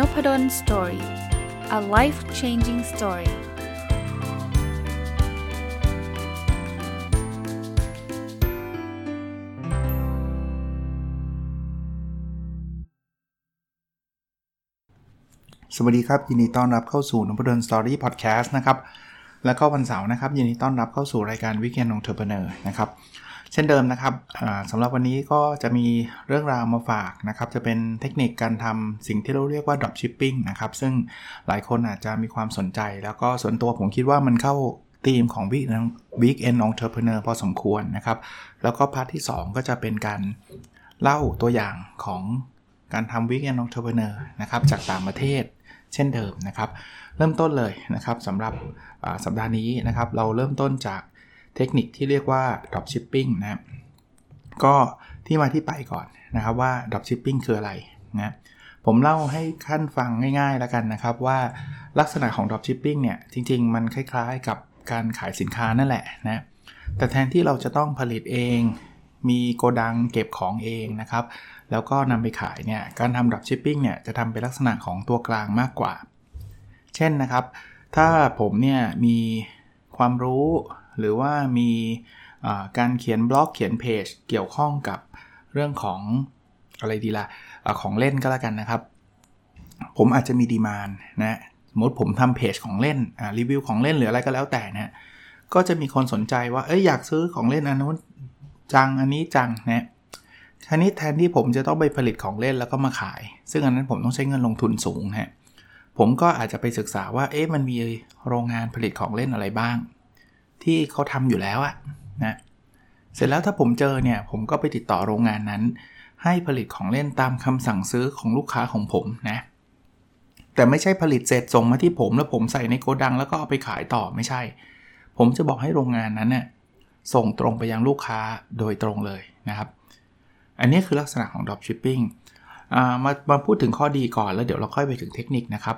n o p ด d o สตอรี่ a life changing story สวัสดีครับยินดีต้อนรับเข้าสู่นพดลสตอรี่พอดแคสต์นะครับ แล้วก็วันเสาร์นะครับยินดีต้อนรับเข้าสู่รายการวิกเกนองเทอร์เบเนอร์นะครับ เช่นเดิมนะครับสำหรับวันนี้ก็จะมีเรื่องราวมาฝากนะครับ จะเป็นเทคนิคการทำสิ่งที่เราเรียกว่า drop shipping นะครับ ซึ่งหลายคนอาจจะมีความสนใจ แล้วก็ส่วนตัวผมคิดว่ามันเข้าธีมของ Big Big End Entrepreneur พอสมควรนะครับ แล้วก็พาร์ทที่ 2 ก็จะเป็นการเล่าตัวอย่างของการทำ Big End Entrepreneur นะครับจากต่างประเทศเช่นเดิมนะครับ เริ่มต้นเลยนะครับสำหรับสัปดาห์นี้นะครับ เราเริ่มต้นจาก เทคนิคที่เรียกว่า dropshipping นะก็ที่มาที่ไปก่อนนะครับว่า dropshipping คืออะไรนะผมเล่าให้ขั้นฟังง่ายๆแล้วกันนะครับว่าลักษณะของ dropshipping เนี่ยจริง ๆ มันคล้ายๆกับการขายสินค้านั่นแหละนะแต่แทนที่เราจะต้องผลิตเอง มีโกดังเก็บของเองนะครับ แล้วก็นำไปขายเนี่ยการทำ dropshipping เนี่ยจะทำเป็นลักษณะของตัวกลางมากกว่า เช่นนะครับ ถ้าผมเนี่ยมีความรู้ หรือว่ามีการเขียนบล็อกเขียนเพจเกี่ยวข้องกับเรื่องของอะไรดีละ่ะของเล่นก็แล้วกันนะครับ ผมอาจจะมีดีมานนะสมมติผมทำเพจของเล่นรีวิวของเล่นหรืออะไรก็แล้วแต่นะก็จะมีคนสนใจว่าเอ้ยอยากซื้อของเล่นอันนู้นจังอันนี้จังนะทีนี้แทนที่ผมจะต้องไปผลิตของเล่นแล้วก็มาขาย ซึ่งอันนั้นผมต้องใช้เงินลงทุนสูงฮะผมก็อาจจะไปศึกษาว่าเอ๊ะมันมีโรงงานผลิตของเล่นอะไรบ้าง ที่เขาทำอยู่แล้วอะนะเสร็จแล้วถ้าผมเจอเนี่ย ผมก็ไปติดต่อโรงงานนั้น ให้ผลิตของเล่นตามคำสั่งซื้อของลูกค้าของผมนะแต่ไม่ใช่ผลิตเสร็จส่งมาที่ผมแล้วผมใส่ในโกดังแล้วก็เอาไปขายต่อไม่ใช่ ผมจะบอกให้โรงงานนั้นเนี่ยส่งตรงไปยังลูกค้าโดยตรงเลยนะครับ อันนี้คือลักษณะของ dropshipping มามาพูดถึงข้อดีก่อนแล้วเดี๋ยวเราค่อยไปถึงเทคนิคนะครับ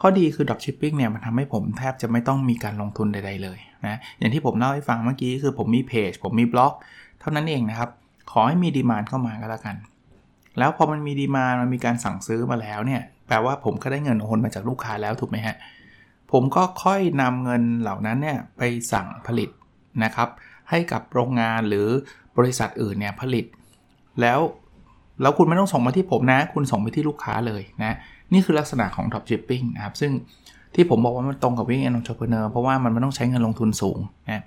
ข้อดีคือ dropshipping เนี่ยมันทำให้ผมแทบจะไม่ต้องมีการลงทุนใดๆเลยนะอย่างที่ผมเล่าให้ฟังเมื่อกี้คือผมมีเพจผมมีบล็อก เท่านั้นเองนะครับ ขอให้มีดีมานเข้ามาก็แล้วกัน แล้วพอมันมีดีมานมันมีการสั่งซื้อมาแล้วเนี่ยแปลว่าผมก็ได้เงินโอนมาจากลูกค้าแล้วถูกไหมฮะผมก็ค่อยนำเงินเหล่านั้นเนี่ยไปสั่งผลิตนะครับ ให้กับโรงงานหรือบริษัทอื่นเนี่ยผลิต แล้วแล้วคุณไม่ต้องส่งมาที่ผมนะ คุณส่งไปที่ลูกค้าเลยนะ นี่คือลักษณะของ drop shipping นะครับ ซึ่งที่ผมบอกว่ามันตรงกับวิ่ง entrepreneur เพราะว่ามันไม่ต้องใช้เงินลงทุนสูงนะ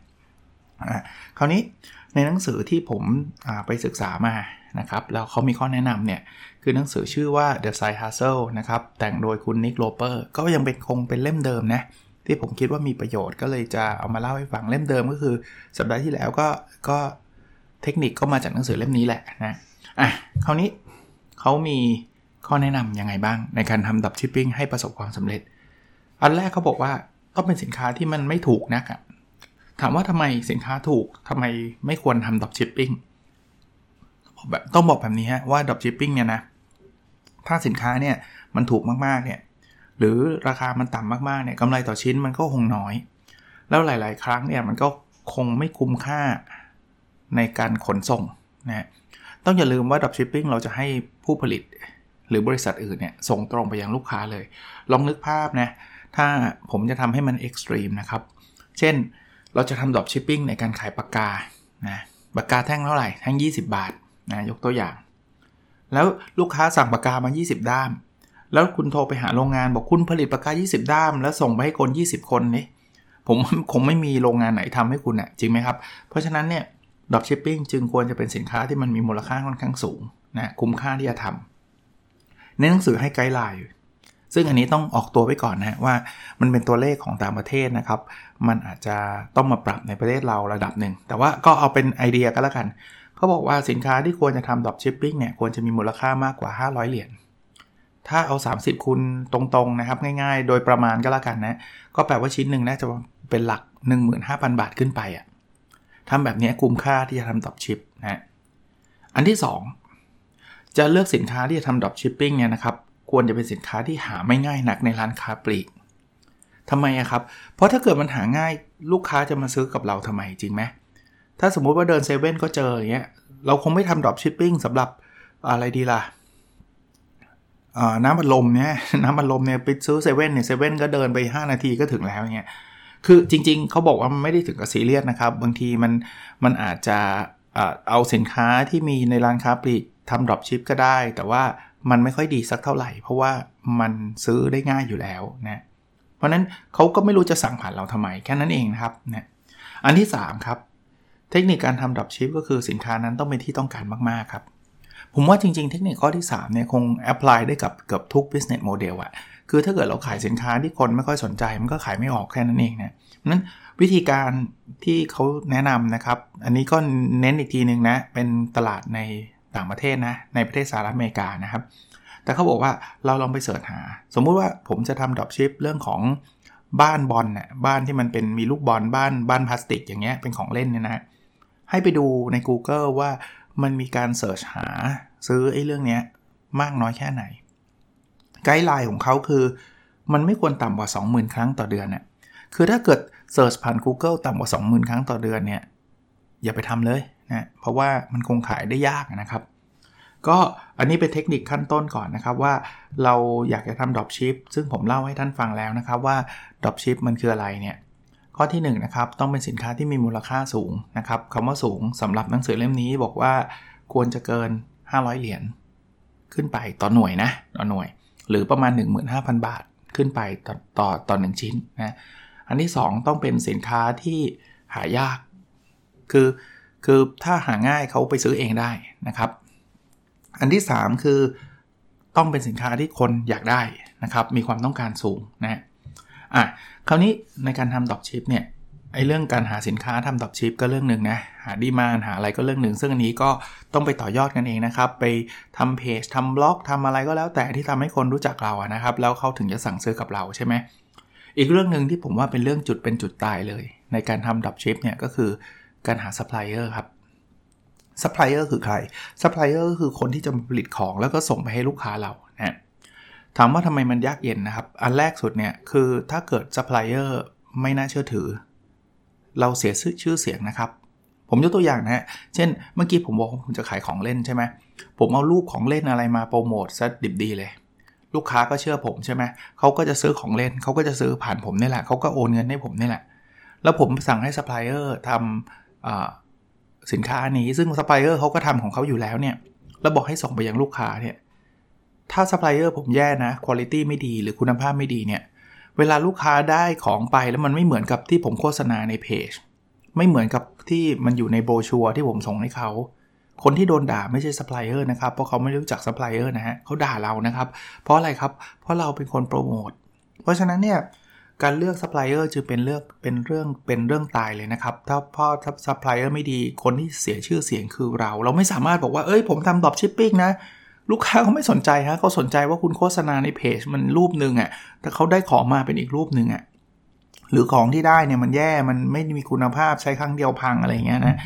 คราวนี้ในหนังสือที่ผมไปศึกษามานะครับ แล้วเขามีข้อแนะนำเนี่ย คือหนังสือชื่อว่า The Side Hustle นะครับ แต่งโดยคุณนิกโลเปอร์ก็ยังเป็นคงเป็นเล่มเดิมนะ ที่ผมคิดว่ามีประโยชน์ก็เลยจะเอามาเล่าให้ฟังเล่มเดิมก็คือ สัปดาห์ที่แล้วก็ก็เทคนิคก็มาจากหนังสือเล่มนี้แหละนะอะคราวนี้เขามี ข้อแนะนำยังไงบ้าง ในการทำดับชิปปิ้งให้ประสบความสำเร็จ อันแรกเขาบอกว่าต้องเป็นสินค้าที่มันไม่ถูกนักอะถามว่าทำไมสินค้าถูกทำไมไม่ควรทำดับชิปปิ้งแบบต้องบอกแบบนี้ฮะว่าดับชิปปิ้งเนี่ยนะ ถ้าสินค้าเนี่ยมันถูกมากๆเนี่ยหรือราคามันต่ำมากๆเนี่ยกำไรต่อชิ้นมันก็คงน้อย แล้วหลาย ๆ ครั้งเนี่ยมันก็คงไม่คุ้มค่าในการขนส่งนะต้องอย่าลืมว่า dropshipping เราจะให้ผู้ผลิต หรือบริษัทอื่นเนี่ยส่งตรงไปยังลูกค้าเลย ลองนึกภาพนะ ถ้าผมจะทำให้มัน extreme นะครับ เช่นเราจะทำ dropshipping ในการขายปากกานะปากกาแท่งเท่าไหร่แท่ง 20 บาทนะยกตัวอย่าง แล้วลูกค้าสั่งปากกามา 20 ด้าม แล้วคุณโทรไปหาโรงงานบอกคุณผลิตปากกา 20 ด้าม แล้วส่งไปให้คน 20 คนนี่ผมคงไม่มีโรงงานไหนทำให้คุณอะ่ะจริงไหมครับ เพราะฉะนั้นเนี่ย dropshipping จึงควรจะเป็นสินค้าที่มันมีมูลค่าค่อนข้างสูงนะคุ้มค่าที่จะทำ ในหนังสือให้ guideline ซึ่งอันนี้ต้องออกตัวไว้ก่อนนะว่ามันเป็นตัวเลขของต่างประเทศนะครับ มันอาจจะต้องมาปรับในประเทศเราระดับหนึ่ง แต่ว่าก็เอาเป็นไอเดียก็แล้วกัน เขาบอกว่าสินค้าที่ควรจะทำ dropshipping เนี่ยควรจะมีมูลค่ามากกว่า 500 เหรียญ ถ้าเอา 30 คูณตรงๆนะครับ ง่ายๆ โดยประมาณก็แล้วกันนะ ก็แปลว่าชิ้นหนึ่งน่าจะเป็นหลัก 15,000 บาทขึ้นไปอะ่ะทำแบบนี้คุ้มค่าที่จะทำ dropship นะ อันที่ 2 จะเลือกสินค้าที่จะทำ dropshipping เนี่ยนะครับควรจะเป็นสินค้าที่หาไม่ง่ายนักในร้านค้าปลีกทำไมอะครับ เพราะถ้าเกิดมันหาง่ายลูกค้าจะมาซื้อกับเราทำไมจริงไหมถ้าสมมุติว่าเดินเซเว่นก็เจออย่างเงี้ยเราคงไม่ทำ dropshipping สำหรับอะไรดีล่ะน้ำอัดลมเนี่ยน้ำอัดลมเนี่ยไปซื้อเซเว่นเนี่ยเซเว่นก็เดินไป 5 นาทีก็ถึงแล้วเนี่ยคือจริงๆ เขาบอกว่ามันไม่ได้ถึงกับซีเรียสนะครับ บางทีมันมันอาจจะเอาสินค้าที่มีในร้านค้าปลีก ทำ dropship ก็ได้ แต่ว่ามันไม่ค่อยดีสักเท่าไหร่ เพราะว่ามันซื้อได้ง่ายอยู่แล้วนะเพราะนั้นเขาก็ไม่รู้จะสั่งผ่านเราทำไมแค่นั้นเองนะครับนะอันที่ 3 ครับ เทคนิคการทำ dropship ก็คือสินค้านั้นต้องเป็นที่ต้องการมากๆครับผมว่าจริงๆ เทคนิคข้อที่ 3 เนี่ย คง apply ได้กับเกือบทุก business model อะคือถ้าเกิดเราขายสินค้าที่คนไม่ค่อยสนใจ มันก็ขายไม่ออกแค่นั้นเองนะนั้นวิธีการที่เขาแนะนำนะครับ อันนี้ก็เน้นอีกทีหนึ่งนะ เป็นตลาดใน ต่างประเทศนะ ในประเทศสหรัฐอเมริกานะครับ แต่เขาบอกว่าเราลองไป search หา สมมุติว่าผมจะทำ dropship เรื่องของบ้านบอลน่ะบ้านที่มันเป็นมีลูกบอลบ้านบ้านพลาสติกอย่างเงี้ยเป็นของเล่นเนี่ยนะให้ไปดูใน Google ว่ามันมีการ search หาซื้อไอ้เรื่องเนี้ยมากน้อยแค่ไหน guideline ของเขาคือ มันไม่ควรต่ำกว่า 20,000 ครั้งต่อเดือนเนี่ยคือถ้าเกิด search ผ่าน Google ต่ำกว่า 20,000 ครั้งต่อเดือนเนี่ยอย่าไปทำเลย นะเพราะว่ามันคงขายได้ยากนะครับ ก็อันนี้เป็นเทคนิคขั้นต้นก่อนนะครับว่าเราอยากจะทำ dropship ซึ่งผมเล่าให้ท่านฟังแล้วนะครับว่า dropship มันคืออะไรเนี่ยข้อที่1 นะครับต้องเป็นสินค้าที่มีมูลค่าสูงนะครับคำว่าสูงสำหรับหนังสือเล่มนี้บอกว่าควรจะเกิน 500 เหรียญขึ้นไปต่อหน่วยนะต่อหน่วย หรือประมาณ 15,000 บาทขึ้นไปต่อต่อต่อหนึ่งชิ้นนะอันที่ 2 ต้องเป็นสินค้าที่หายาก คือ คือถ้าหาง่ายเขาไปซื้อเองได้นะครับ อันที่ 3 คือต้องเป็นสินค้าที่คนอยากได้นะครับ มีความต้องการสูงนะอะคราวนี้ในการทำดอกชิปเนี่ยไอ้เรื่องการหาสินค้าทำดอกชิปก็เรื่องหนึ่งนะ หาดีมานหาอะไรก็เรื่องหนึ่ง ซึ่งอันนี้ก็ต้องไปต่อยอดกันเองนะครับ ไปทำเพจทำบล็อกทำอะไรก็แล้วแต่ที่ทำให้คนรู้จักเราอะนะครับ แล้วเขาถึงจะสั่งซื้อกับเราใช่ไหมอีกเรื่องหนึ่งที่ผมว่าเป็นเรื่องจุดเป็นจุดตายเลย ในการทำ dropship เนี่ยก็คือ การหาซัพพลายเออร์ครับซัพพลายเออร์คือใครซัพพลายเออร์ก็คือคนที่จะผลิตของแล้วก็ส่งไปให้ลูกค้าเรานะถามว่าทำไมมันยากเย็นนะครับ อันแรกสุดเนี่ยคือถ้าเกิดซัพพลายเออร์ไม่น่าเชื่อถือ เราเสียชื่อเสียงนะครับ ผมยกตัวอย่างนะฮะ เช่นเมื่อกี้ผมบอกผมจะขายของเล่นใช่ไหมผมเอารูปของเล่นอะไรมาโปรโมทซะดิบดีเลย ลูกค้าก็เชื่อผมใช่ไหมเขาก็จะซื้อของเล่นเขาก็จะซื้อผ่านผมนี่แหละเขาก็โอนเงินให้ผมนี่แหละ แล้วผมสั่งให้ซัพพลายเออร์ทำ สินค้านี้ซึ่งซัพพลายเออร์เขาก็ทำของเขาอยู่แล้วเนี่ยแล้วบอกให้ส่งไปยังลูกค้าเนี่ยถ้าซัพพลายเออร์ผมแย่นะคุณภาพไม่ดีหรือคุณภาพไม่ดีเนี่ยเวลาลูกค้าได้ของไปแล้วมันไม่เหมือนกับที่ผมโฆษณาในเพจไม่เหมือนกับที่มันอยู่ในโบชัวที่ผมส่งให้เขาคนที่โดนด่าไม่ใช่ซัพพลายเออร์นะครับ เพราะเขาไม่รู้จักซัพพลายเออร์นะฮะเขาด่าเรานะครับ เพราะอะไรครับ เพราะเราเป็นคนโปรโมท เพราะฉะนั้นเนี่ย การเลือกซัพพลายเออร์จึงเป็นเรื่องเป็นเรื่องเป็นเรื่องตายเลยนะครับ ถ้าพ่อถ้าซัพพลายเออร์ไม่ดีคนที่เสียชื่อเสียงคือเรา เราไม่สามารถบอกว่าเอ้ยผมทำ dropshipping นะ ลูกค้าเขาไม่สนใจฮะเขาสนใจว่าคุณโฆษณาในเพจมันรูปหนึ่งอะ่ะแต่เขาได้ของมาเป็นอีกรูปหนึ่งอะ่ะหรือของที่ได้เนี่ยมันแย่มันไม่มีคุณภาพใช้ครั้งเดียวพังอะไรเงี้ยนะ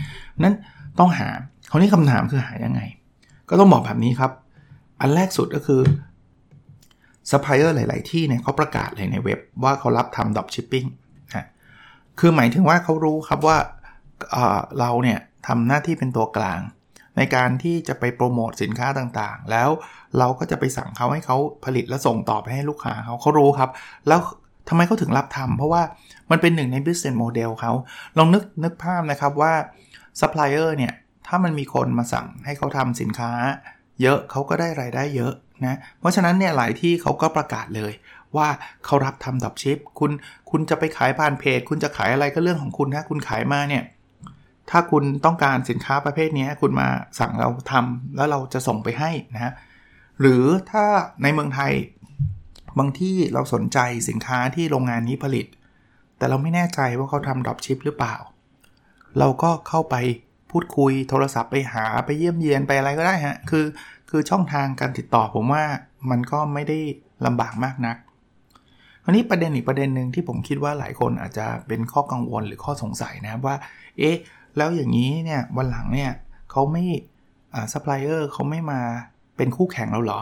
นั้นต้องหาคราวนี้คำถามคือหายังไง ก็ต้องบอกแบบนี้ครับ อันแรกสุดก็คือ ซัพพลายเออร์หลาย ๆ ที่เนี่ยเขาประกาศเลยในเว็บว่าเขารับทำ dropshipping นะคือหมายถึงว่าเขารู้ครับว่าเราเนี่ยทำหน้าที่เป็นตัวกลาง ในการที่จะไปโปรโมทสินค้าต่างๆ แล้วเราก็จะไปสั่งเขาให้เขาผลิตและส่งต่อไปให้ลูกค้าเขาเขารู้ครับ แล้วทำไมเขาถึงรับทำเพราะว่ามันเป็นหนึ่งใน business model เขาลองนึกนึกภาพนะครับว่าซัพพลายเออร์เนี่ย ถ้ามันมีคนมาสั่งให้เขาทำสินค้า เยอะเขาก็ได้รายได้เยอะ นะเพราะฉะนั้นเนี่ยหลายที่เขาก็ประกาศเลยว่าเขารับทำ dropship คุณคุณจะไปขายผ่านเพจ คุณจะขายอะไรก็เรื่องของคุณถ้าคุณขายมาเนี่ยถ้าคุณต้องการสินค้าประเภทนี้คุณมาสั่งเราทำแล้วเราจะส่งไปให้นะฮะหรือถ้าในเมืองไทยบางที่เราสนใจสินค้าที่โรงงานนี้ผลิต แต่เราไม่แน่ใจว่าเขาทำดรอปชิปหรือเปล่า เราก็เข้าไปพูดคุยโทรศัพท์ไปหาไปเยี่ยมเยียนไปอะไรก็ได้ฮะคือ คือช่องทางการติดต่อผมว่ามันก็ไม่ได้ลำบากมากนักอันนี้ประเด็นอีกประเด็นหนึ่งที่ผมคิดว่าหลายคนอาจจะเป็นข้อกังวลหรือข้อสงสัยนะครับว่า เอ๊ะ แล้วอย่างนี้เนี่ยวันหลังเนี่ยเขาไม่อ่าซัพพลายเออร์เขาไม่มาเป็นคู่แข่งเราเหรอ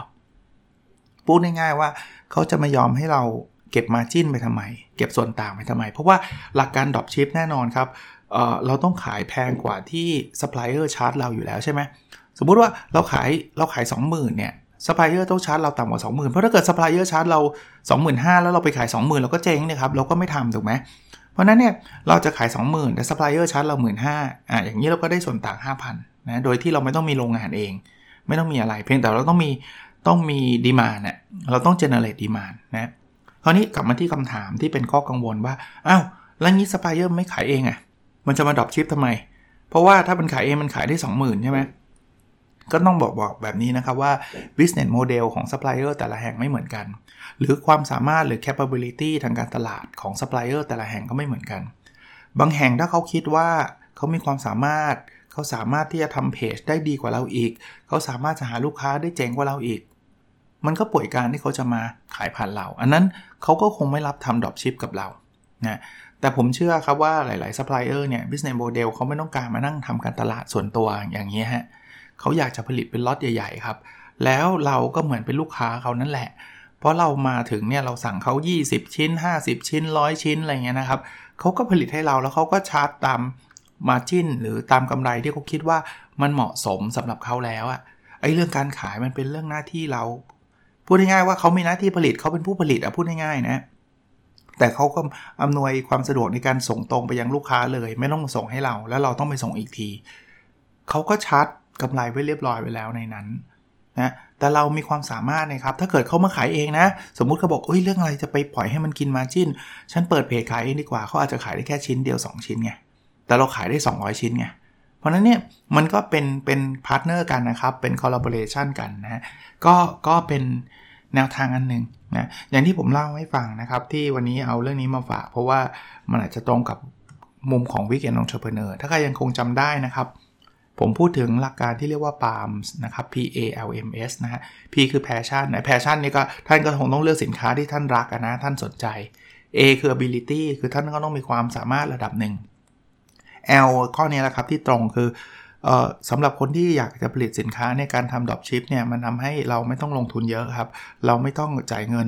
พูดง่ายๆว่าเขาจะไม่ยอมให้เราเก็บ margin ไปทำไม เก็บส่วนต่างไปทำไม เพราะว่าหลักการ dropship แน่นอนครับเราต้องขายแพงกว่าที่ซัพพลายเออร์ชาร์จเราอยู่แล้วใช่ไหม สมมุติว่าเราขายเราขาย 20,000เนี่ยซัพพลายเออร์ต้องชาร์จเราต่ำกว่า 20,000 เพราะถ้าเกิดซัพพลายเออร์ชาร์จเรา 25,000 แล้วเราไปขาย 20,000 เราก็เจ๊งนะครับ เราก็ไม่ทำถูกไหม เพราะนั้นเนี่ยเราจะขาย 20,000 แต่ซัพพลายเออร์ชาร์จเรา 15,000อะอย่างนี้เราก็ได้ส่วนต่าง 5,000 นะ โดยที่เราไม่ต้องมีโรงงานเอง ไม่ต้องมีอะไร เพียงแต่เราต้องมีต้องมี demand เนี่ยเราต้อง generate demand นะคราวนี้กลับมาที่คำถามที่เป็นข้อกังวลว่าอ้าวแล้วงี้ซัพพลายเออร์ไม่ขายเองอะมันจะมาดรอปชิปทำไม เพราะว่าถ้าเป็นขายเองมันขายได้ 20,000 ใช่ไหม ก็ต้องบอกบอกแบบนี้นะครับว่า business model ของ supplier แต่ละแห่งไม่เหมือนกัน หรือความสามารถหรือ capability ทางการตลาดของ supplier แต่ละแห่งก็ไม่เหมือนกัน บางแห่งถ้าเขาคิดว่าเขามีความสามารถ เขาสามารถที่จะทำเพจได้ดีกว่าเราอีก เขาสามารถจะหาลูกค้าได้เจ๋งกว่าเราอีก มันก็ป่วยการที่เขาจะมาขายผ่านเรา อันนั้นเขาก็คงไม่รับทำ dropship กับเรานะแต่ผมเชื่อครับว่าหลาย ๆ ซัพพลายเออร์เนี่ย business model เขาไม่ต้องการมานั่งทำการตลาดส่วนตัวอย่างนี้ฮะเขาอยากจะผลิตเป็นล็อตใหญ่ ๆ ครับ แล้วเราก็เหมือนเป็นลูกค้าเขานั่นแหละ เพราะเรามาถึงเนี่ยเราสั่งเขา 20 ชิ้น 50 ชิ้น 100 ชิ้นอะไรเงี้ยนะครับเขาก็ผลิตให้เราแล้วเขาก็ชาร์จตาม margin หรือตามกำไรที่เขาคิดว่ามันเหมาะสมสำหรับเขาแล้วอะไอ้เรื่องการขายมันเป็นเรื่องหน้าที่เรา พูดง่ายๆว่าเขามีหน้าที่ผลิตเขาเป็นผู้ผลิตอะพูดง่ายๆนะแต่เขาก็อำนวยความสะดวกในการส่งตรงไปยังลูกค้าเลย ไม่ต้องส่งให้เรา แล้วเราต้องไปส่งอีกที เขาก็ชาร์จ กำไรไว้เรียบร้อยไปแล้วในนั้นนะแต่เรามีความสามารถนะครับ ถ้าเกิดเขามาขายเองนะ สมมุติเขาบอกเอ้ยเรื่องอะไรจะไปปล่อยให้มันกินมาจิ้น ฉันเปิดเพจขายเองดีกว่าเขาอาจจะขายได้แค่ชิ้นเดียว 2 ชิ้นไง แต่เราขายได้ 200 ชิ้นไง เพราะนั้นเนี่ยมันก็เป็นเป็นpartner กันนะครับ เป็น collaboration กันนะก็ก็เป็นแนวทางอันหนึ่งนะอย่างที่ผมเล่าให้ฟังนะครับ ที่วันนี้เอาเรื่องนี้มาฝาก เพราะว่ามันอาจจะตรงกับมุมของ weekend entrepreneur ถ้าใครยังคงจำได้นะครับ ผมพูดถึงหลักการที่เรียกว่า PALMS นะครับ P A L M S นะฮะ P คือ passion นะ passion นี่ก็ท่านก็คงต้องเลือกสินค้าที่ท่านรักนะ ท่านสนใจ A คือ ability คือท่านก็ต้องมีความสามารถระดับหนึ่ง L ข้อนี้แหละครับที่ตรงคือสำหรับคนที่อยากจะผลิตสินค้าในการทำดรอปชิปเนี่ยมันทำให้เราไม่ต้องลงทุนเยอะครับ เราไม่ต้องจ่ายเงิน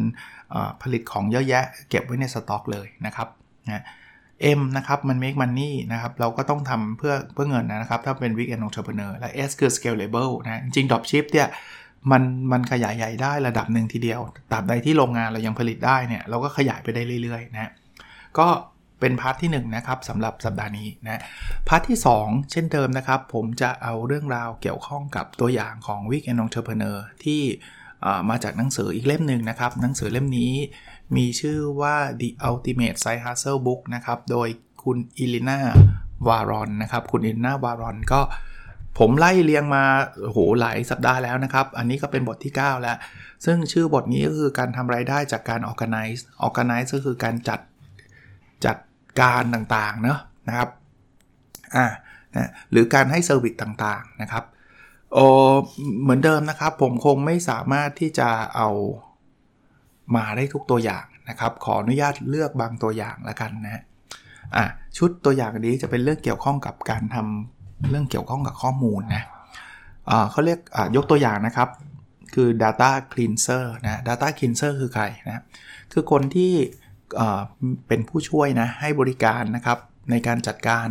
ผลิตของเยอะแยะ เก็บไว้ในสต็อกเลยนะครับนะ M นะครับ มัน make money นะครับ เราก็ต้องทำเพื่อเพื่อเงินนะครับ ถ้าเป็น weekend entrepreneur และ S คือ scalable นะจริง dropship เนี่ยมันมันขยายใหญ่ได้ระดับหนึ่งทีเดียวตราบใดที่โรงงานเรายังผลิตได้เนี่ย เราก็ขยายไปได้เรื่อยๆนะก็เป็น part ที่ 1 นะครับสำหรับสัปดาห์นี้นะ part ที่ 2 เช่นเดิมนะครับ ผมจะเอาเรื่องราวเกี่ยวข้องกับตัวอย่างของ weekend entrepreneur ที่มาจากหนังสืออีกเล่มหนึ่งนะครับ หนังสือเล่มนี้ มีชื่อว่า The Ultimate Side Hustle Book นะครับ โดยคุณ Elana Varon นะครับ คุณ Elana Varon ก็ผมไล่เรียงมาโหหลายสัปดาห์แล้วนะครับ อันนี้ก็เป็นบทที่ 9 แล้ว ซึ่งชื่อบทนี้ก็คือการทำรายได้จากการ organize organize ก็คือการจัดจัดการต่างๆเนาะนะครับอ่านะหรือการให้ service ต่างๆนะครับโอเหมือนเดิมนะครับ ผมคงไม่สามารถที่จะเอา มาได้ทุกตัวอย่างนะครับ ขออนุญาตเลือกบางตัวอย่างแล้วกันนะอะชุดตัวอย่างนี้จะเป็นเรื่องเกี่ยวข้องกับการทำเรื่องเกี่ยวข้องกับข้อมูลนะอ่าเขาเรียกอ่ายกตัวอย่างนะครับ คือ data cleanser นะ data cleanser คือใครนะคือคนที่เป็นผู้ช่วยนะให้บริการนะครับในการจัดการ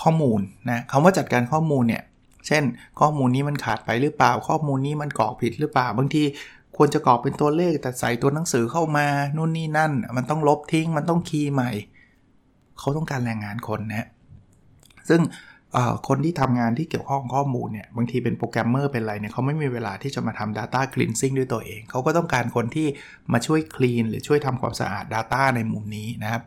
ข้อมูลนะคำว่าจัดการข้อมูลเนี่ย เช่นข้อมูลนี้มันขาดไปหรือเปล่า ข้อมูลนี้มันกรอกผิดหรือเปล่า บางที ควรจะกรอกเป็นตัวเลขแต่ใส่ตัวหนังสือเข้ามานู่นนี่นั่น มันต้องลบทิ้งมันต้องคีย์ใหม่ เขาต้องการแรงงานคนนะซึ่งคนที่ทำงานที่เกี่ยวข้องข้อมูลเนี่ยบางทีเป็นโปรแกรมเมอร์เป็นอะไรเนี่ยเขาไม่มีเวลาที่จะมาทำ Data Cleansing ด้วยตัวเอง เขาก็ต้องการคนที่มาช่วย clean หรือช่วยทำความสะอาด Data ในมุมนี้นะครับ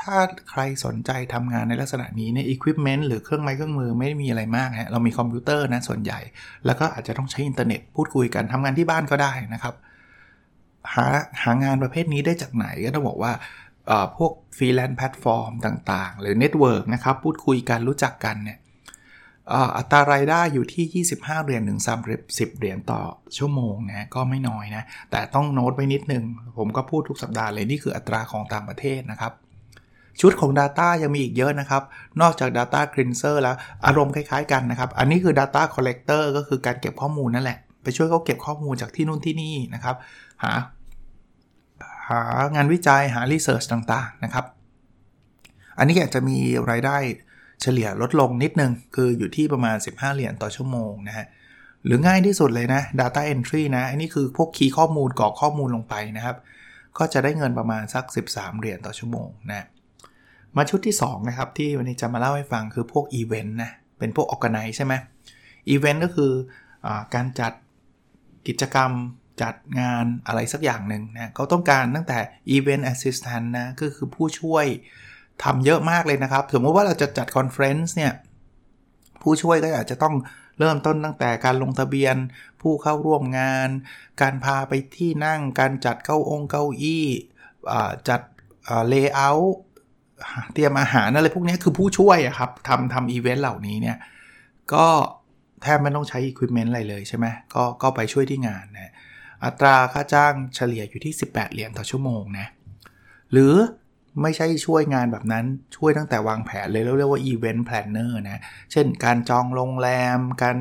ถ้าใครสนใจทำงานในลักษณะนี้เนี่ยอุปกรณ์หรือเครื่องไม้เครื่องมือไม่มีอะไรมากฮะเรามีคอมพิวเตอร์นะส่วนใหญ่ แล้วก็อาจจะต้องใช้อินเทอร์เน็ตพูดคุยกันทำงานที่บ้านก็ได้นะครับ หาหางานประเภทนี้ได้จากไหนก็ต้องบอกว่าพวก freelance platform ต่างๆ หรือ network นะครับ พูดคุยกันรู้จักกันเนี่ยอัตรารายได้อยู่ที่ 25 เหรียญถึง30 เหรียญต่อชั่วโมงนะก็ไม่น้อยนะ แต่ต้องโน้ตไว้นิดนึง ผมก็พูดทุกสัปดาห์เลย นี่คืออัตราของต่างประเทศนะครับ ชุดของ Data ยังมีอีกเยอะนะครับ นอกจาก Data Cleanser แล้วอารมณ์คล้ายๆกันนะครับ อันนี้คือ Data Collector ก็คือการเก็บข้อมูลนั่นแหละ ไปช่วยเขาเก็บข้อมูลจากที่นู่นที่นี่นะครับ หา หางานวิจัยหา Research ต่างๆนะครับ อันนี้อาจจะมีรายได้เฉลี่ยลดลงนิดนึง คืออยู่ที่ประมาณ 15 เหรียญต่อชั่วโมงนะฮะหรือง่ายที่สุดเลยนะ Data Entry นะ อันนี้คือพวกคีย์ข้อมูลกรอกข้อมูลลงไปนะครับ ก็จะได้เงินประมาณสัก 13 เหรียญต่อชั่วโมงนะ มาชุดที่2นะครับที่วันนี้จะมาเล่าให้ฟังคือพวกอีเวนต์นะเป็นพวกออกไนใช่ไหมอีเวนต์ก็คือการจัดกิจกรรมจัดงานอะไรสักอย่างหนึ่งนะเขาต้องการตั้งแต่ Event Assistant นะก็คือผู้ช่วยทำเยอะมากเลยนะครับ สมมติว่าเราจะจัด conference เนี่ย ผู้ช่วยก็อาจจะต้องเริ่มต้นตั้งแต่การลงทะเบียน ผู้เข้าร่วมงาน การพาไปที่นั่งการจัดเก้าองเก้าอี้จัด layout เตรียมอาหารอะไรพวกนี้คือผู้ช่วยครับทำทำอีเวนต์เหล่านี้เนี่ยก็แทบไม่ต้องใช้อุปกรณ์อะไรเลยใช่ไหมก็ก็ไปช่วยที่งานนะอัตราค่าจ้างเฉลี่ยอยู่ที่ 18 เหรียญต่อชั่วโมงนะหรือไม่ใช่ช่วยงานแบบนั้นช่วยตั้งแต่วางแผนเลยเรียกว่า Event Planner นะเช่นการจองโรงแรม การ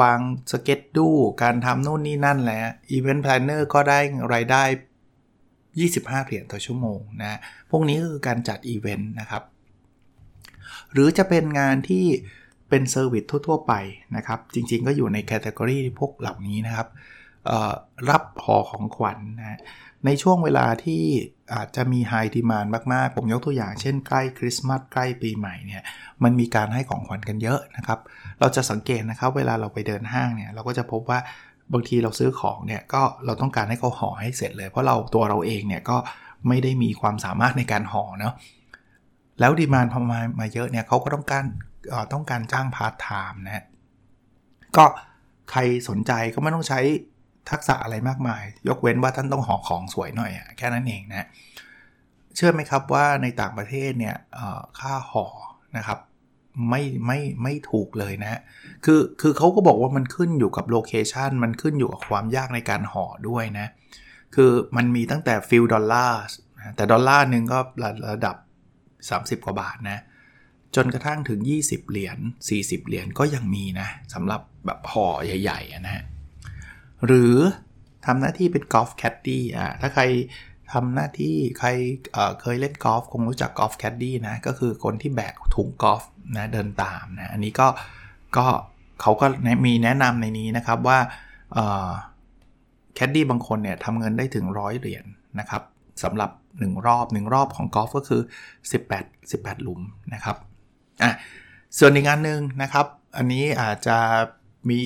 วางสเก็ตดู การทำนู่นนี่นั่นแหละ Event Planner ก็ได้รายได้ 25 เหรียญต่อชั่วโมงนะพวกนี้คือการจัดอีเวนต์นะครับ หรือจะเป็นงานที่เป็น service ทั่ว ๆ ไปนะครับ จริง ๆ ก็อยู่ใน category พวกเหล่านี้นะครับรับหอของขวัญนะในช่วงเวลาที่อาจจะมี high demand มาก ๆ ผมยกตัวอย่างเช่นใกล้คริสต์มาสใกล้ปีใหม่เนี่ยมันมีการให้ของขวัญกันเยอะนะครับ เราจะสังเกตนะครับ เวลาเราไปเดินห้างเนี่ยเราก็จะพบว่า บางทีเราซื้อของเนี่ยก็เราต้องการให้เขาห่อให้เสร็จเลย เพราะเราตัวเราเองเนี่ยก็ไม่ได้มีความสามารถในการห่อเนาะแล้ว demand พอมามาเยอะเนี่ยเขาก็ต้องการต้องการจ้างพาร์ทไทม์นะก็ใครสนใจก็ไม่ต้องใช้ทักษะอะไรมากมาย ยกเว้นว่าท่านต้องห่อของสวยหน่อยแค่นั้นเองนะเชื่อไหมครับว่าในต่างประเทศเนี่ยค่าห่อนะครับ ไม่ไม่ไม่ถูกเลยนะ คือคือเขาก็บอกว่ามันขึ้นอยู่กับ location มันขึ้นอยู่กับความยากในการห่อด้วยนะ คือมันมีตั้งแต่ few dollar แต่ดอลลาร์หนึ่งก็ระดับ 30 กว่าบาทนะ จนกระทั่งถึง 20 เหรียญ 40 เหรียญก็ยังมีนะสำหรับแบบห่อใหญ่ๆนะฮะหรือทำหน้าที่เป็น golf caddy อ่าถ้าใคร ทำหน้าที่ใครเคยเล่นกอล์ฟคงรู้จัก golf caddy นะ ก็คือคนที่แบกถุงกอล์ฟนะเดินตามนะ อันนี้ก็ก็เขาก็มีแนะนำในนี้นะครับว่าแคดดี้บางคนเนี่ยทำเงินได้ถึงร้อยเหรียญนนะครับสำหรับ 1 รอบ 1 รอบของกอล์ฟก็คือ 18 18 หลุมนะครับอะส่วนอีกงานหนึ่งนะครับ อันนี้อาจจะมี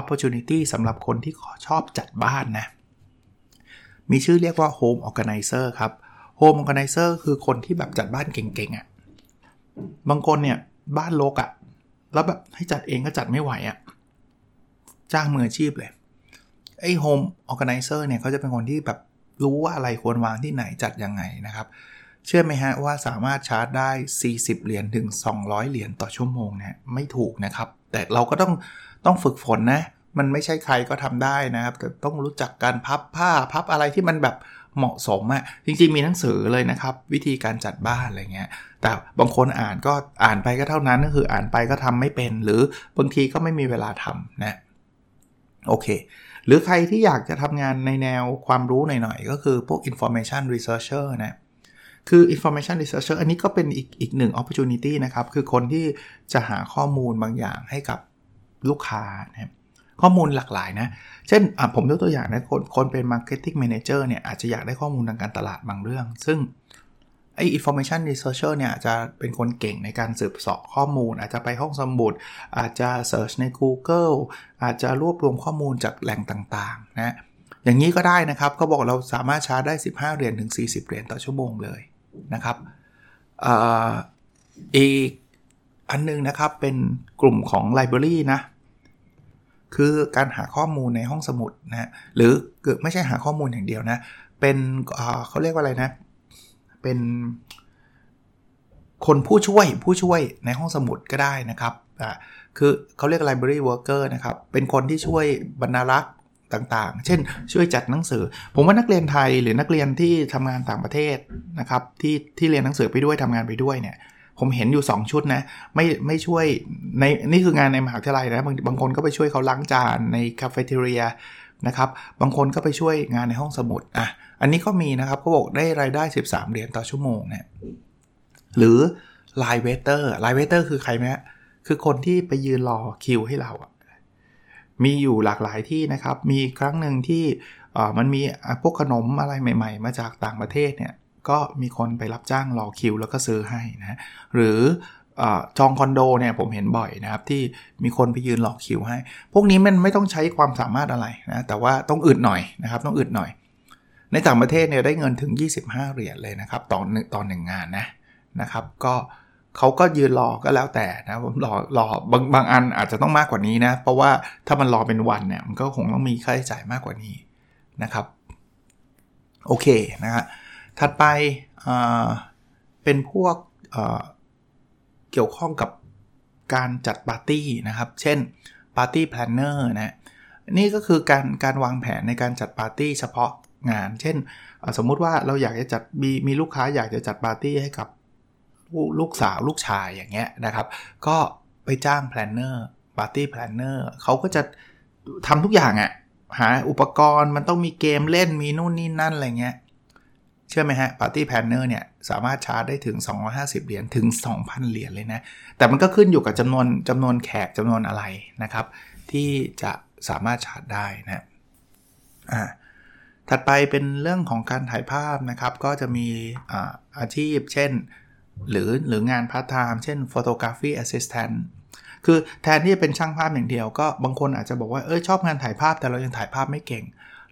opportunity สำหรับคนที่ชอบจัดบ้านนะ มีชื่อเรียกว่า home organizer ครับ home organizer คือคนที่แบบจัดบ้านเก่งๆอะ่ะ บางคนเนี่ยบ้านโลกอะ่ะ แล้วแบบให้จัดเองก็จัดไม่ไหวอะ่ะ จ้างมืออาชีพเลย ไอ้ home organizer เนี่ยเขาจะเป็นคนที่แบบรู้ว่าอะไรควรวางที่ไหนจัดยังไงนะครับ เชื่อไหมฮะว่าสามารถชาร์จได้ 40 เหรียญถึง 200 เหรียญต่อชั่วโมงเนี่ยไม่ถูกนะครับ แต่เราก็ต้องต้องฝึกฝนนะ มันไม่ใช่ใครก็ทำได้นะครับแต่ต้องรู้จักการพับผ้าพับอะไรที่มันแบบเหมาะสมอะจริงๆมีหนังสือเลยนะครับ วิธีการจัดบ้านอะไรเงี้ยแต่บางคนอ่านก็อ่านไปก็เท่านั้นก็คืออ่านไปก็ทำไม่เป็น หรือบางทีก็ไม่มีเวลาทำนะโอเค หรือใครที่อยากจะทำงานในแนวความรู้หน่อยๆ ก็คือพวก information researcher นะคือ information researcher อันนี้ก็เป็นอีกอีกหนึ่ง opportunity นะครับ คือคนที่จะหาข้อมูลบางอย่างให้กับลูกค้านะครับ ข้อมูลหลากหลายนะ เช่นผมยกตัวอย่างนะคนคนเป็น Marketing Manager เนี่ยอาจจะอยากได้ข้อมูลทางการตลาดบางเรื่อง ซึ่งไอ้ information researcher เนี่ยจะเป็นคนเก่งในการสืบสอบข้อมูล อาจจะไปห้องสมุด อาจจะ search ใน Google อาจจะรวบรวมข้อมูลจากแหล่งต่างๆนะอย่างนี้ก็ได้นะครับเขาบอกเราสามารถชาร์จได้ 15 เหรียญถึง 40 เหรียญต่อชั่วโมงเลยนะครับอีกอันนึงนะครับเป็นกลุ่มของ Library นะ คือการหาข้อมูลในห้องสมุดนะหรือไม่ใช่หาข้อมูลอย่างเดียวนะ เป็นเขาเรียกว่าอะไรนะ เป็นคนผู้ช่วยผู้ช่วยในห้องสมุดก็ได้นะครับคือเขาเรียก library worker นะครับ เป็นคนที่ช่วยบรรณารักษ์ต่างๆ เช่น ช่วยจัดหนังสือ ผมว่านักเรียนไทยหรือนักเรียนที่ทำงานต่างประเทศนะครับที่ที่เรียนหนังสือไปด้วยทำงานไปด้วยเนี่ย ผมเห็นอยู่ 2 ชุดนะ ไม่ไม่ช่วยในนี่คืองานในมหาวิทยาลัยนะบางบางคนก็ไปช่วยเขาล้างจานในคาเฟ่เทเรียนะครับ บางคนก็ไปช่วยงานในห้องสมุดอะอันนี้ก็มีนะครับเขาบอกได้รายได้ 13 เหรียญต่อชั่วโมงเนี่ยหรือ line waiter line waiter คือใครไหมคือคนที่ไปยืนรอคิวให้เราอะมีอยู่หลากหลายที่นะครับ มีครั้งหนึ่งที่มันมีพวกขนมอะไรใหม่ ๆ มาจากต่างประเทศเนี่ย ก็มีคนไปรับจ้างรอคิวแล้วก็ซื้อให้นะหรือจองคอนโดเนี่ยผมเห็นบ่อยนะครับ ที่มีคนไปยืนรอคิวให้ พวกนี้มันไม่ต้องใช้ความสามารถอะไรนะแต่ว่าต้องอึดหน่อยนะครับต้องอึดหน่อย ในต่างประเทศเนี่ยได้เงินถึง 25 เหรียญเลยนะครับต่อต่อหนึ่งงานนะนะครับ ก็เขาก็ยืนรอก็แล้วแต่นะผมรอรอบางบางอันอาจจะต้องมากกว่านี้นะ เพราะว่าถ้ามันรอเป็นวันเนี่ยมันก็คงต้องมีค่าใช้จ่ายมากกว่านี้นะครับ โอเคนะฮะ ถัดไปเป็นพวกเกี่ยวข้องกับการจัดปาร์ตี้นะครับ เช่น party planner นะนี่ก็คือการการวางแผนในการจัดปาร์ตี้เฉพาะงาน เช่น สมมุติว่าเราอยากจะจัดมีมีลูกค้าอยากจะจัดปาร์ตี้ให้กับลูกสาวลูกชายอย่างเงี้ยนะครับ ก็ไปจ้าง planner party planner เขาก็จะทำทุกอย่างอะ่ะหาอุปกรณ์มันต้องมีเกมเล่นมีนู่นนี่นั่นอะไรเงี้ย เชื่อไหมฮะ party planner เนี่ยสามารถชาร์จได้ถึง 250 เหรียญถึง 2,000 เหรียญเลยนะ แต่มันก็ขึ้นอยู่กับจำนวนจำนวนแขกจำนวนอะไรนะครับ ที่จะสามารถชาร์จได้นะอ่าถัดไปเป็นเรื่องของการถ่ายภาพนะครับ ก็จะมีอาอาชีพ เช่น หรือหรืองานพาร์ทไทม์เช่น photography assistant คือแทนที่จะเป็นช่างภาพอย่างเดียวก็บางคนอาจจะบอกว่าเออชอบงานถ่ายภาพแต่เรายังถ่ายภาพไม่เก่ง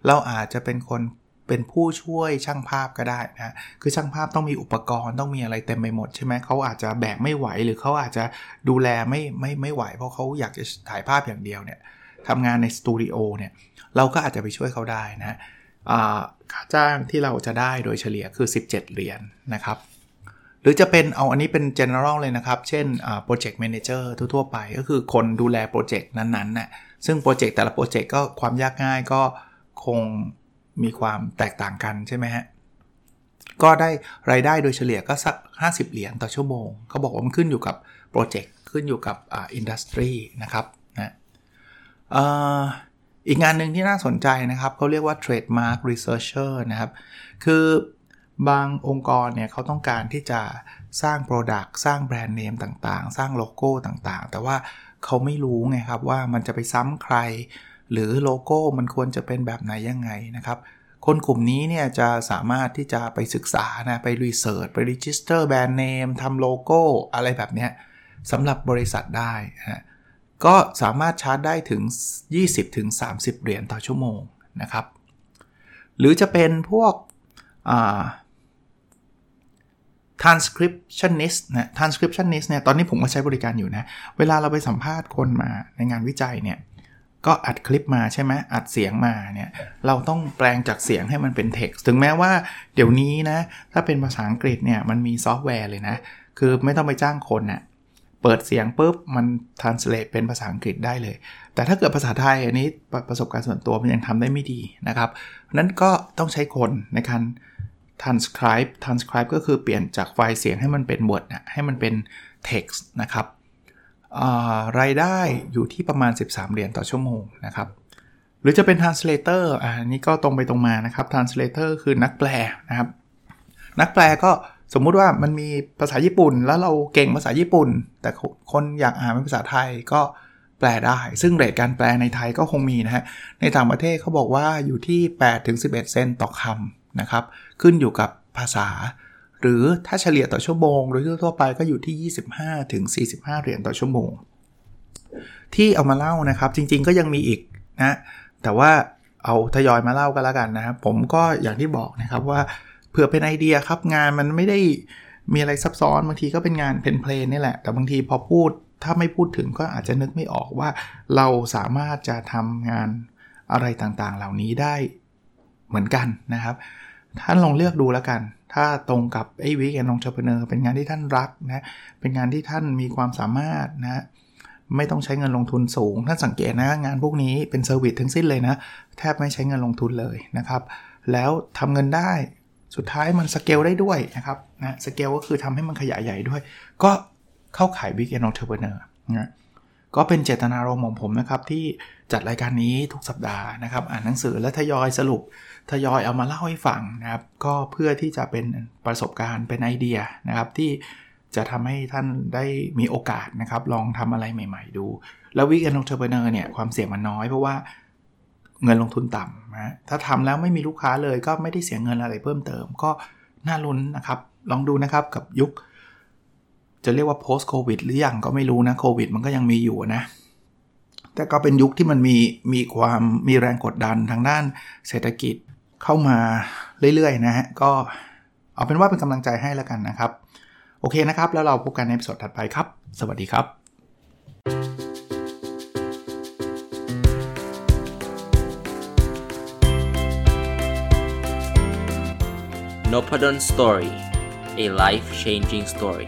เราอาจจะเป็นคน เป็นผู้ช่วยช่างภาพก็ได้นะคือช่างภาพต้องมีอุปกรณ์ต้องมีอะไรเต็มไปหมดใช่ไหมเขาอาจจะแบกไม่ไหวหรือเขาอาจจะดูแลไม่ไม่ไม่ไหว เพราะเขาอยากจะถ่ายภาพอย่างเดียวเนี่ยทำงานในสตูดิโอเนี่ยเราก็อาจจะไปช่วยเขาได้นะค่าจ้างที่เราจะได้โดยเฉลี่ยคือ 17 เหรียญนนะครับหรือจะเป็นเอาอันนี้เป็น general เลยนะครับ เช่น project manager ทั่วๆไป ก็คือคนดูแลโปรเจกต์นั้นๆนะ่ะซึ่งโปรเจกต์แต่ละโปรเจกต์ก็ความยากง่ายก็คง มีความแตกต่างกันใช่ไหมฮะ ก็ได้รายได้โดยเฉลี่ยก็สัก 50 เหรียญต่อชั่วโมงเขาบอกว่ามันขึ้นอยู่กับโปรเจกต์ขึ้นอยู่กับ industry นะครับนะอีกงานหนึ่งที่น่าสนใจนะครับเขาเรียกว่า trademark researcher นะครับ คือบางองค์กรเนี่ยเขาต้องการที่จะสร้าง product สร้างแบรนด์เนมต่างๆ สร้างโลโก้ต่างๆ แต่ว่าเขาไม่รู้ไงครับว่ามันจะไปซ้ำใคร หรือโลโก้มันควรจะเป็นแบบไหนยังไงนะครับ คนกลุ่มนี้เนี่ยจะสามารถที่จะไปศึกษานะไป research ไป register แบรนด์เนมทำโลโก้อะไรแบบนี้สำหรับบริษัทได้นะก็สามารถชาร์จได้ถึง 20-30เหรียญต่อชั่วโมงนะครับ หรือจะเป็นพวก transcriptionist นะ transcriptionist เนี่ย ตอนนี้ผมก็ใช้บริการอยู่นะ เวลาเราไปสัมภาษณ์คนมาในงานวิจัยเนี่ย ก็อัดคลิปมาใช่ไหมอัดเสียงมาเนี่ยเราต้องแปลงจากเสียงให้มันเป็นเท็กซ์ถึงแม้ว่าเดี๋ยวนี้นะถ้าเป็นภาษาอังกฤษเนี่ยมันมีซอฟต์แวร์เลยนะ คือไม่ต้องไปจ้างคนน่ะเปิดเสียงปุ๊บมัน translate เป็นภาษาอังกฤษได้เลย แต่ถ้าเกิดภาษาไทยอันนี้ประสบการณ์ส่วนตัวมันยังทำได้ไม่ดีนะครับนั้นก็ต้องใช้คนในการ transcribe transcribe ก็คือเปลี่ยนจากไฟล์เสียงให้มันเป็น word นะให้มันเป็น text นะครับ รายได้อยู่ที่ประมาณ 13 เหรียญต่อชั่วโมงนะครับ หรือจะเป็น translator อันนี้ก็ตรงไปตรงมานะครับ translator คือนักแปลนะครับ นักแปลก็สมมุติว่ามันมีภาษาญี่ปุ่น แล้วเราเก่งภาษาญี่ปุ่น แต่คนอยากอ่านเป็นภาษาไทยก็แปลได้ ซึ่งเรทการแปลในไทยก็คงมีนะฮะ ในต่างประเทศเขาบอกว่าอยู่ที่ 8-11 เซนต์ต่อคำนะครับ ขึ้นอยู่กับภาษา หรือถ้าเฉลี่ยต่อชั่วโมง โดยทั่วไปก็อยู่ที่ 25ถึง45 เหรียญต่อชั่วโมง ที่เอามาเล่านะครับ จริง ๆ ก็ยังมีอีกนะแต่ว่าเอาทยอยมาเล่ากันแล้วกันนะครับ ผมก็อย่างที่บอกนะครับว่าเผื่อเป็นไอเดียครับงานมันไม่ได้มีอะไรซับซ้อนบางทีก็เป็นงานเพนเพลนนี่แหละ แต่บางทีพอพูดถ้าไม่พูดถึงก็อาจจะนึกไม่ออกว่า เราสามารถจะทำงานอะไรต่างๆ เหล่านี้ได้เหมือนกันนะครับ ท่านลองเลือกดูแล้วกัน ถ้าตรงกับไอ้ weekend entrepreneur เป็นงานที่ท่านรักนะเป็นงานที่ท่านมีความสามารถนะไม่ต้องใช้เงินลงทุนสูง ท่านสังเกตนะ งานพวกนี้เป็น service ทั้งสิ้นเลยนะ แทบไม่ใช้เงินลงทุนเลยนะครับ แล้วทำเงินได้สุดท้ายมันสเกลได้ด้วยนะครับนะสเกลก็คือทำให้มันขยายใหญ่ด้วย ก็เข้าขาย weekend entrepreneur นะ ก็เป็นเจตนารมณ์ของผมนะครับที่จัดรายการนี้ทุกสัปดาห์นะครับ อ่านหนังสือและทยอยสรุป ทยอยเอามาเล่าให้ฟังนะครับ ก็เพื่อที่จะเป็นประสบการณ์เป็นไอเดียนะครับที่จะทำให้ท่านได้มีโอกาสนะครับ ลองทำอะไรใหม่ ๆ ดู แล้ว weekend entrepreneur เนี่ยความเสี่ยงมันน้อยเพราะว่าเงินลงทุนต่ำนะถ้าทำแล้วไม่มีลูกค้าเลยก็ไม่ได้เสียเงินอะไรเพิ่มเติม ก็น่าลุ้นนะครับ ลองดูนะครับกับยุค จะเรียกว่า post covid หรือยังก็ไม่รู้นะโควิดมันก็ยังมีอยู่นะ แต่ก็เป็นยุคที่มันมีมีความมีแรงกดดันทางด้านเศรษฐกิจเข้ามาเรื่อยๆนะฮะก็เอาเป็นว่าเป็นกำลังใจให้แล้วกันนะครับ โอเคนะครับ แล้วเราพบกันในสดถัดไปครับ สวัสดีครับ n o p a d o n Story a life changing story